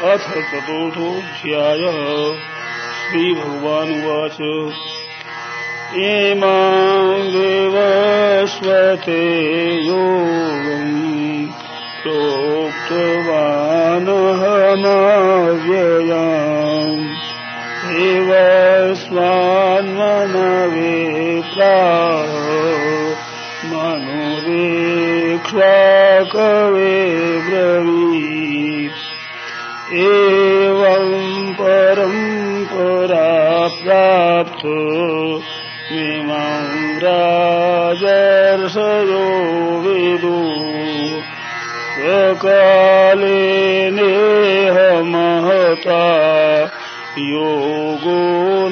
अथ चतुर्थोऽध्यायः श्रीभगवानुवाच। इमाम् देवस्वते योगम् प्रोक्तवानहमव्ययाम् एव स्वान्मनवे प्राह मनुरेक्ष्वा कवे ब्रवीत्। एवम् परम्परा प्राप्त इमम् राजर्षयो विदु। स्वकाले नेह महता योगो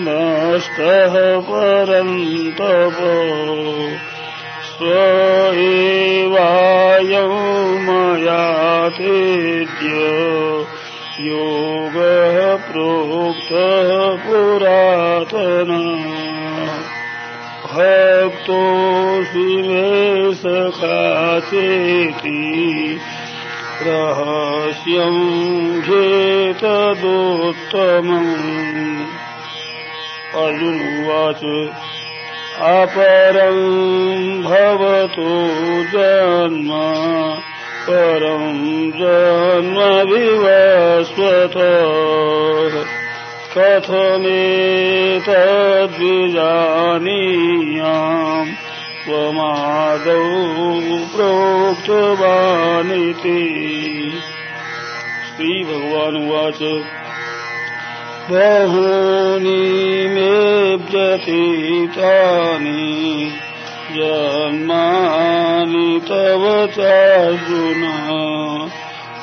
नष्टः परन्तप। स्व एवायम् मया तेद्य योगः प्रोक्तः पुरातन। सखा चेति। रहस्यम् घेतदोत्तमम् अर्जुनुवाच अपरम् भवतो जन्म परम् जन्म विवस्वत कथमेतद्विजानीयाम् त्वमादौ प्रोक्तवानिति। श्रीभगवानुवाच। बहूनि मे व्यतीतानि जन्मानि तव चार्जुन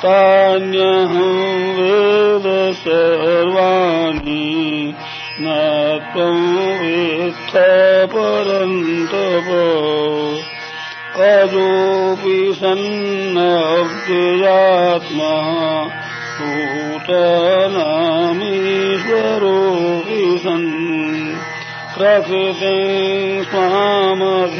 तान्यहम् वेद सर्वाणि न परन्तप अजोऽपि सन्नव्ययात्मा भूतनामीश्वरोऽपि सन् प्रकृते स्वामधिष्ठाय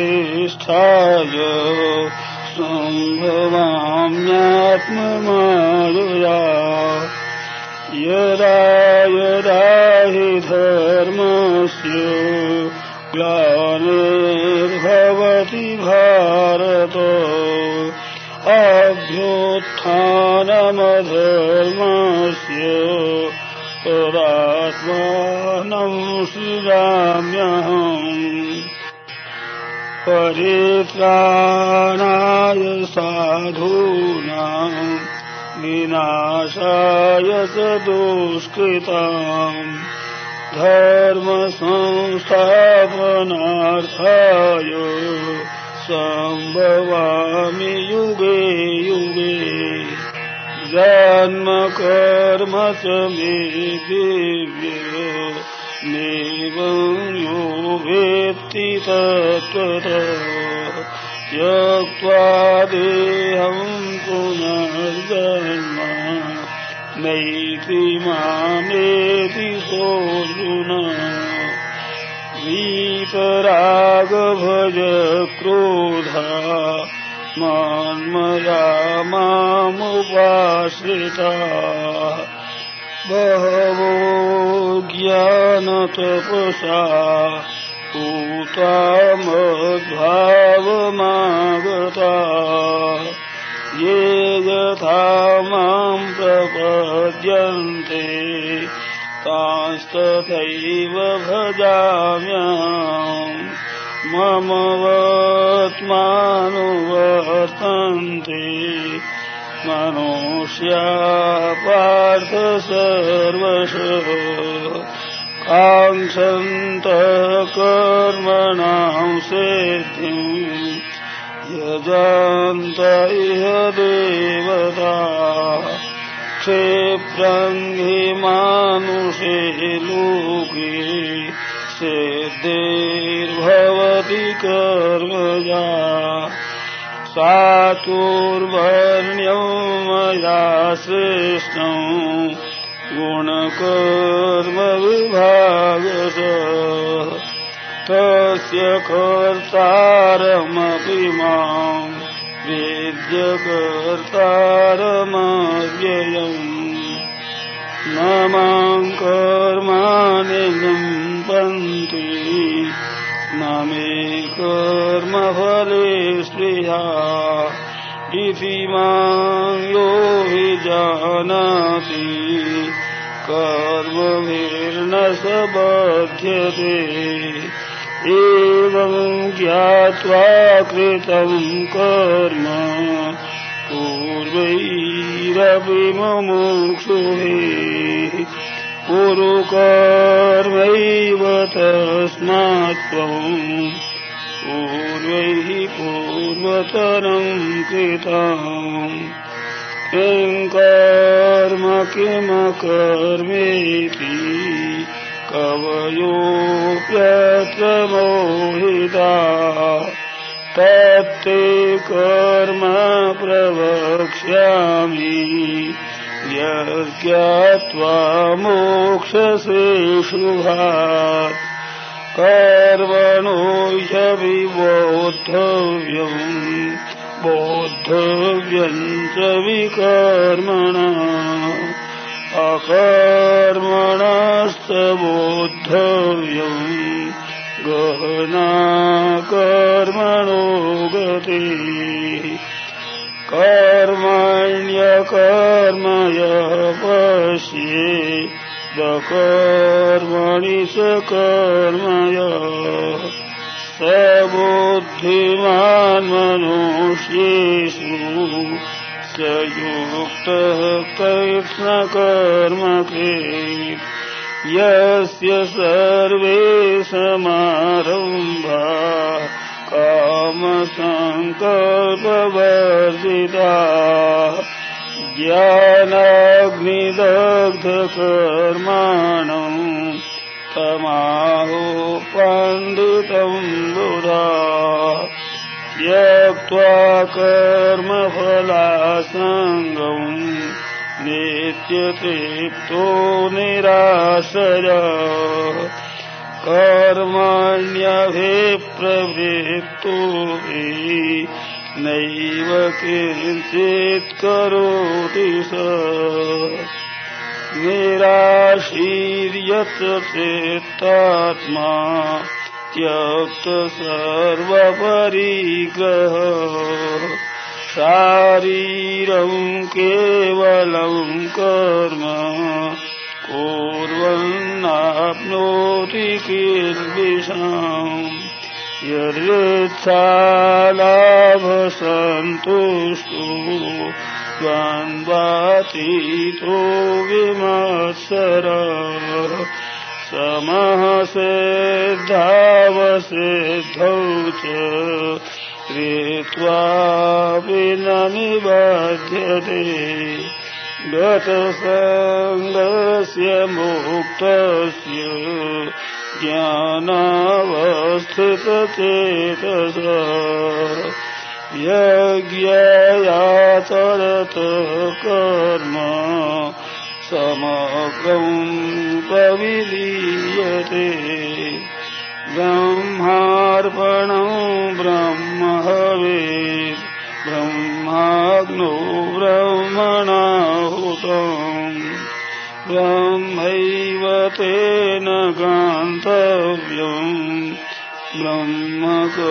सृजाम्यहम् परित्राणाय साधूनाम् विनाशाय च दुष्कृताम्। धर्मसंस्थापनार्थाय सम्भवामि युगे युगे। जन्म कर्म च मे दिव्य नैवं यो वेत्ति तत्त्वतः त्यक्त्वा देहम् पुनर्जन्म नैति मामेति सोऽर्जुन वीतरागभज क्रोधा मान्मया मामुपाश्रिता बहवो ज्ञानतपसा पूतामद्भावमागता। ये यथा माम् प्रपद्यन्ते तांस्तथैव भजाम्यहम् मम वत्मानुवर्तन्ते मनुष्या पार्थ सर्वश काङ्क्षन्तः कर्मणाम् सिद्धिम् यजन्त इह देवता क्षिप्रम् हि मानुषे लोके। सिद्धिर्भवति कर्मजा सातुर्वर्ण्यम् मया सृष्टम् गुणकर्मविभागस तस्य कर्तारमपि माम् वेद्यकर्तारमव्ययम् न मां कर्माणि लिम्पन्ति न मे कर्मफले स्पृहा इति मां यो हि जानाति कर्मभिर्न स बध्यते एवं ज्ञात्वा कृतं कर्म। पूर्वैरपि मुमुक्षुभिः कुरु कर्मैव तस्मात् त्वम् पूर्वैः पूर्वतरम् कृताम् किं कर्म किमकर्मेति कवयोऽप्यत्र मोहिता तत्ते कर्म प्रवक्ष्यामि। यज्ञात्वा मोक्षसे शुभात् कर्मणो ह्यविबोद्धव्यम् बोद्धव्यम् बोद्धव्यन्त्रविकर्मणा अकर्मणस्तबोद्धव्यम् गहना कर्मणो गति कर्मण्यकर्मय पश्येदकर्मणि स कर्मय। स बुद्धिमान् मनुष्येषु स कृष्णकर्मके यस्य सर्वे समारम्भा कामसङ्कल्पवर्जिता ज्ञानाग्निदग्धकर्माणम् तमाहो पण्डितम् बुधा त्यक्त्वा कर्मफलासङ्गम् नित्यतृप्तो निराशय कर्मण्यभिप्रवृत्तोऽपि नैव किञ्चित् करोति स। निराशीर्यत् चेत्तात्मा त्यक्त सर्वपरिग्रह। शारीरम् केवलम् कर्म कुर्वन्नाप्नोति किल्बिषाम् यदृच्छालाभसन्तुष्टो विमत्सर। समः सिद्धावसिद्धौ च कृत्वापि न निबध्यते गतसङ्गस्य मुक्तस्य ज्ञानावस्थितचेतस यज्ञयाचरत कर्म समग्रम् प्रविलीयते। ब्रह्मार्पणम् ब्रह्म हवेत् ब्रह्माग्नो ब्रह्मणाहुतम् ब्रह्मैव तेन गान्तव्यम् ब्रह्मकर्मसमाधिना।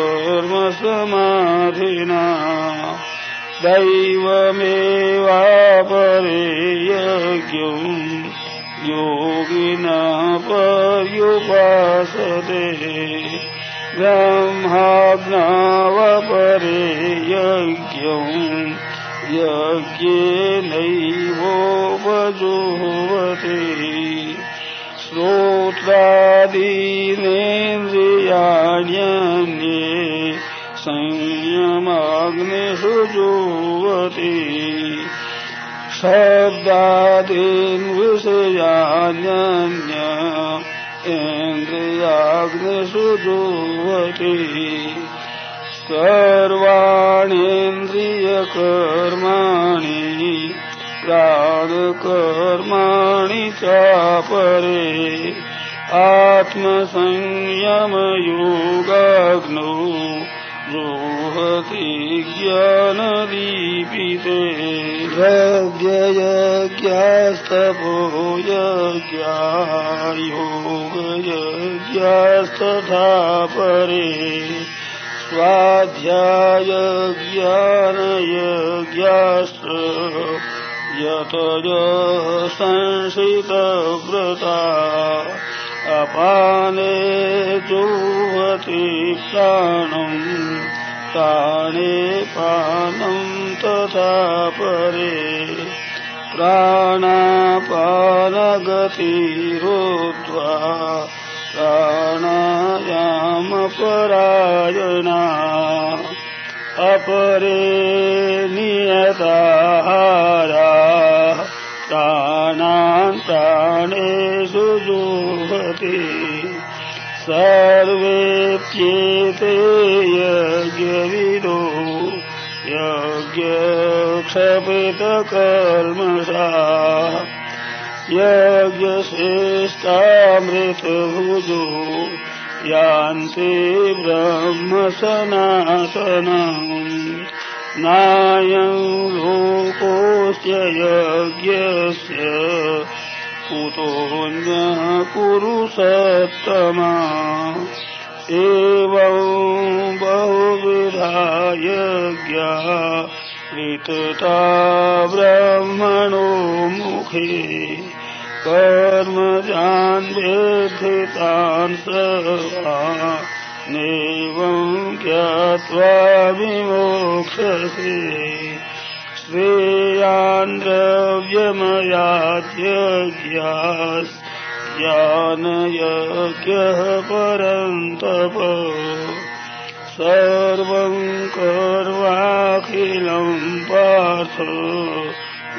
दैवमेवापरे यज्ञम् योगिना पर्युपासते ब्रह्माज्ञावपरे यज्ञम् यज्ञेनैवोपजुहवते श्रोत्रादीनेन्द्रियाण्यन्ये संयमाग्निषु जुवति शब्दादीन् विषयान्यन्य इन्द्रियाग्निषु जुवति सर्वाणीन्द्रियकर्माणि प्राणकर्माणि च परे आत्मसंयमयोगाग्नौ रोहति ज्ञानदीपिते। यज्ञास्तपोयज्ञायोगयज्ञास्तथा परे स्वाध्यायज्ञानयज्ञास्त्र यतय संसितव्रता अपाने जुहति प्राणम् ताणे पानम् तथा परे प्राणापानगतिरोद्ध्वा प्राणायामपरायणा अपरे नियताहारा प्राणान् प्राणेषु जुहति सर्वेप्येते यज्ञविदो। यज्ञक्षपितकल्मषा यज्ञश्रेष्ठामृतभुजो। यान्ति ब्रह्मसनातनम् नायम् लोकोऽस्य यज्ञस्य कुतोऽन्यः कुरु सत्तमा एवम् बहुविधा यज्ञा वितता ब्रह्मणो मुखे। कर्मजान् वेद्धितान् सर्वा नैवम् ज्ञात्वाविमोक्षसे श्रेयान् द्रव्यमयात्यज्ञास् ज्ञानयज्ञः परन्तप सर्वं कर्वाखिलं पार्थ।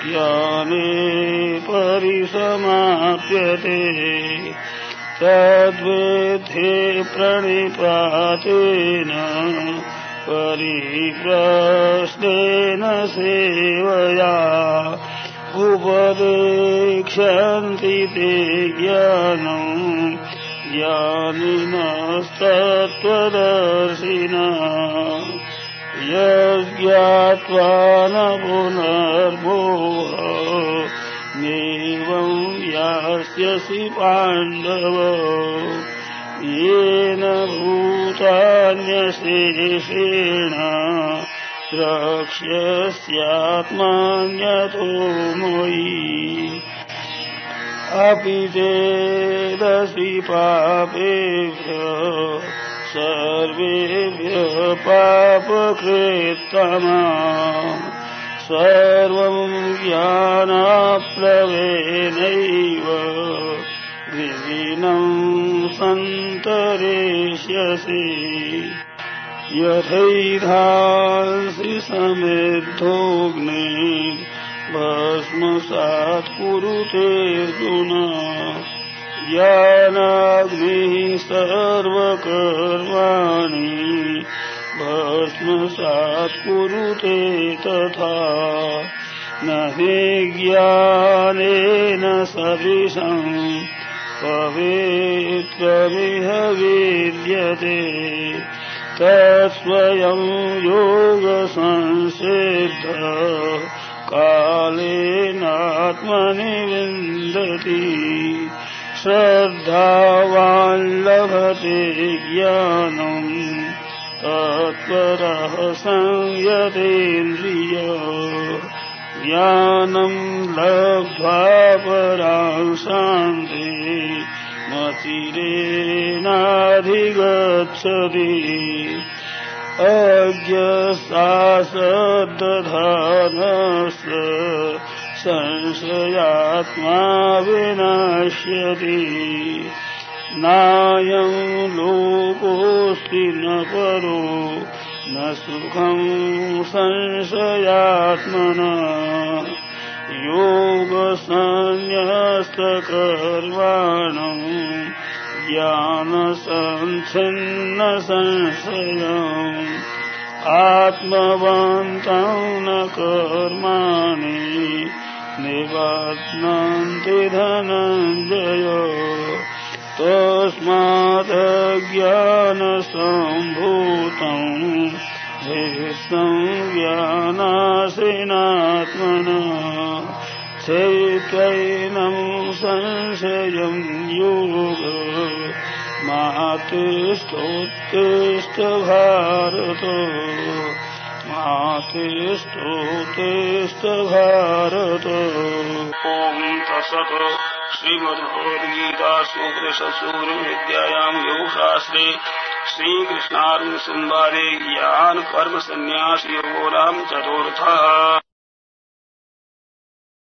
ज्ञाने परिसमाप्यते। तद्वेद्धे प्रणिपातेन परिप्रश्नेन सेवया। उपदेक्षन्ति ते ज्ञानम् ज्ञानिनस्तत्त्वदर्शिना। यज्ञात्वा न पुनर्मोह नैवम् यास्यसि पाण्डव येन भूतान्यशेषेण द्रक्ष्यस्यात्मान्यतो मयि। अपि चेदसि पापेभ्य सर्वेभ्यः पापकृत्तमा सर्वम् ज्ञानाप्लवेनैव विलीनम् सन्तरिष्यसि। यथैधांसि समेद्धोऽग्ने भस्मसात् कुरुतेऽर्जुन ज्ञानाग्निः सर्वकर्माणि भस्मसात् कुरुते तथा। न हि ज्ञानेन सदृशम् पवित्रमिह विद्यते। तत्स्वयम् योगसंसिद्ध कालेनात्मनि विन्दति श्रद्धावान् लभते ज्ञानम् तत्परः संयतेन्द्रिय ज्ञानम् लब्ध्वा परां शान्ति न चिरेणाधिगच्छति अज्ञसासद्दधानस्य संशयात्मा विनश्यति। नायम् न परो न सुखम् संशयात्मन। योगसन्न्यस्तकर्वाणम् ज्ञानसञ्छिन्न संशयम् आत्मवन्तम् न कर्माणि निबध्नन्ति धनञ्जय तस्मादज्ञानसम्भूतम् संज्ञानाश्रिनात्मना चैत्वैनम् संशयम् योग। मातिष्ठोत्तिष्ठ भारत मातिष्ठोत्तिष्ठ भारत ॐ तत्सत् श्रीमद्भगवद्गीतासूत्रससूत्रविद्यायां योगशास्त्रे संन्यास योगो नाम चतुर्थ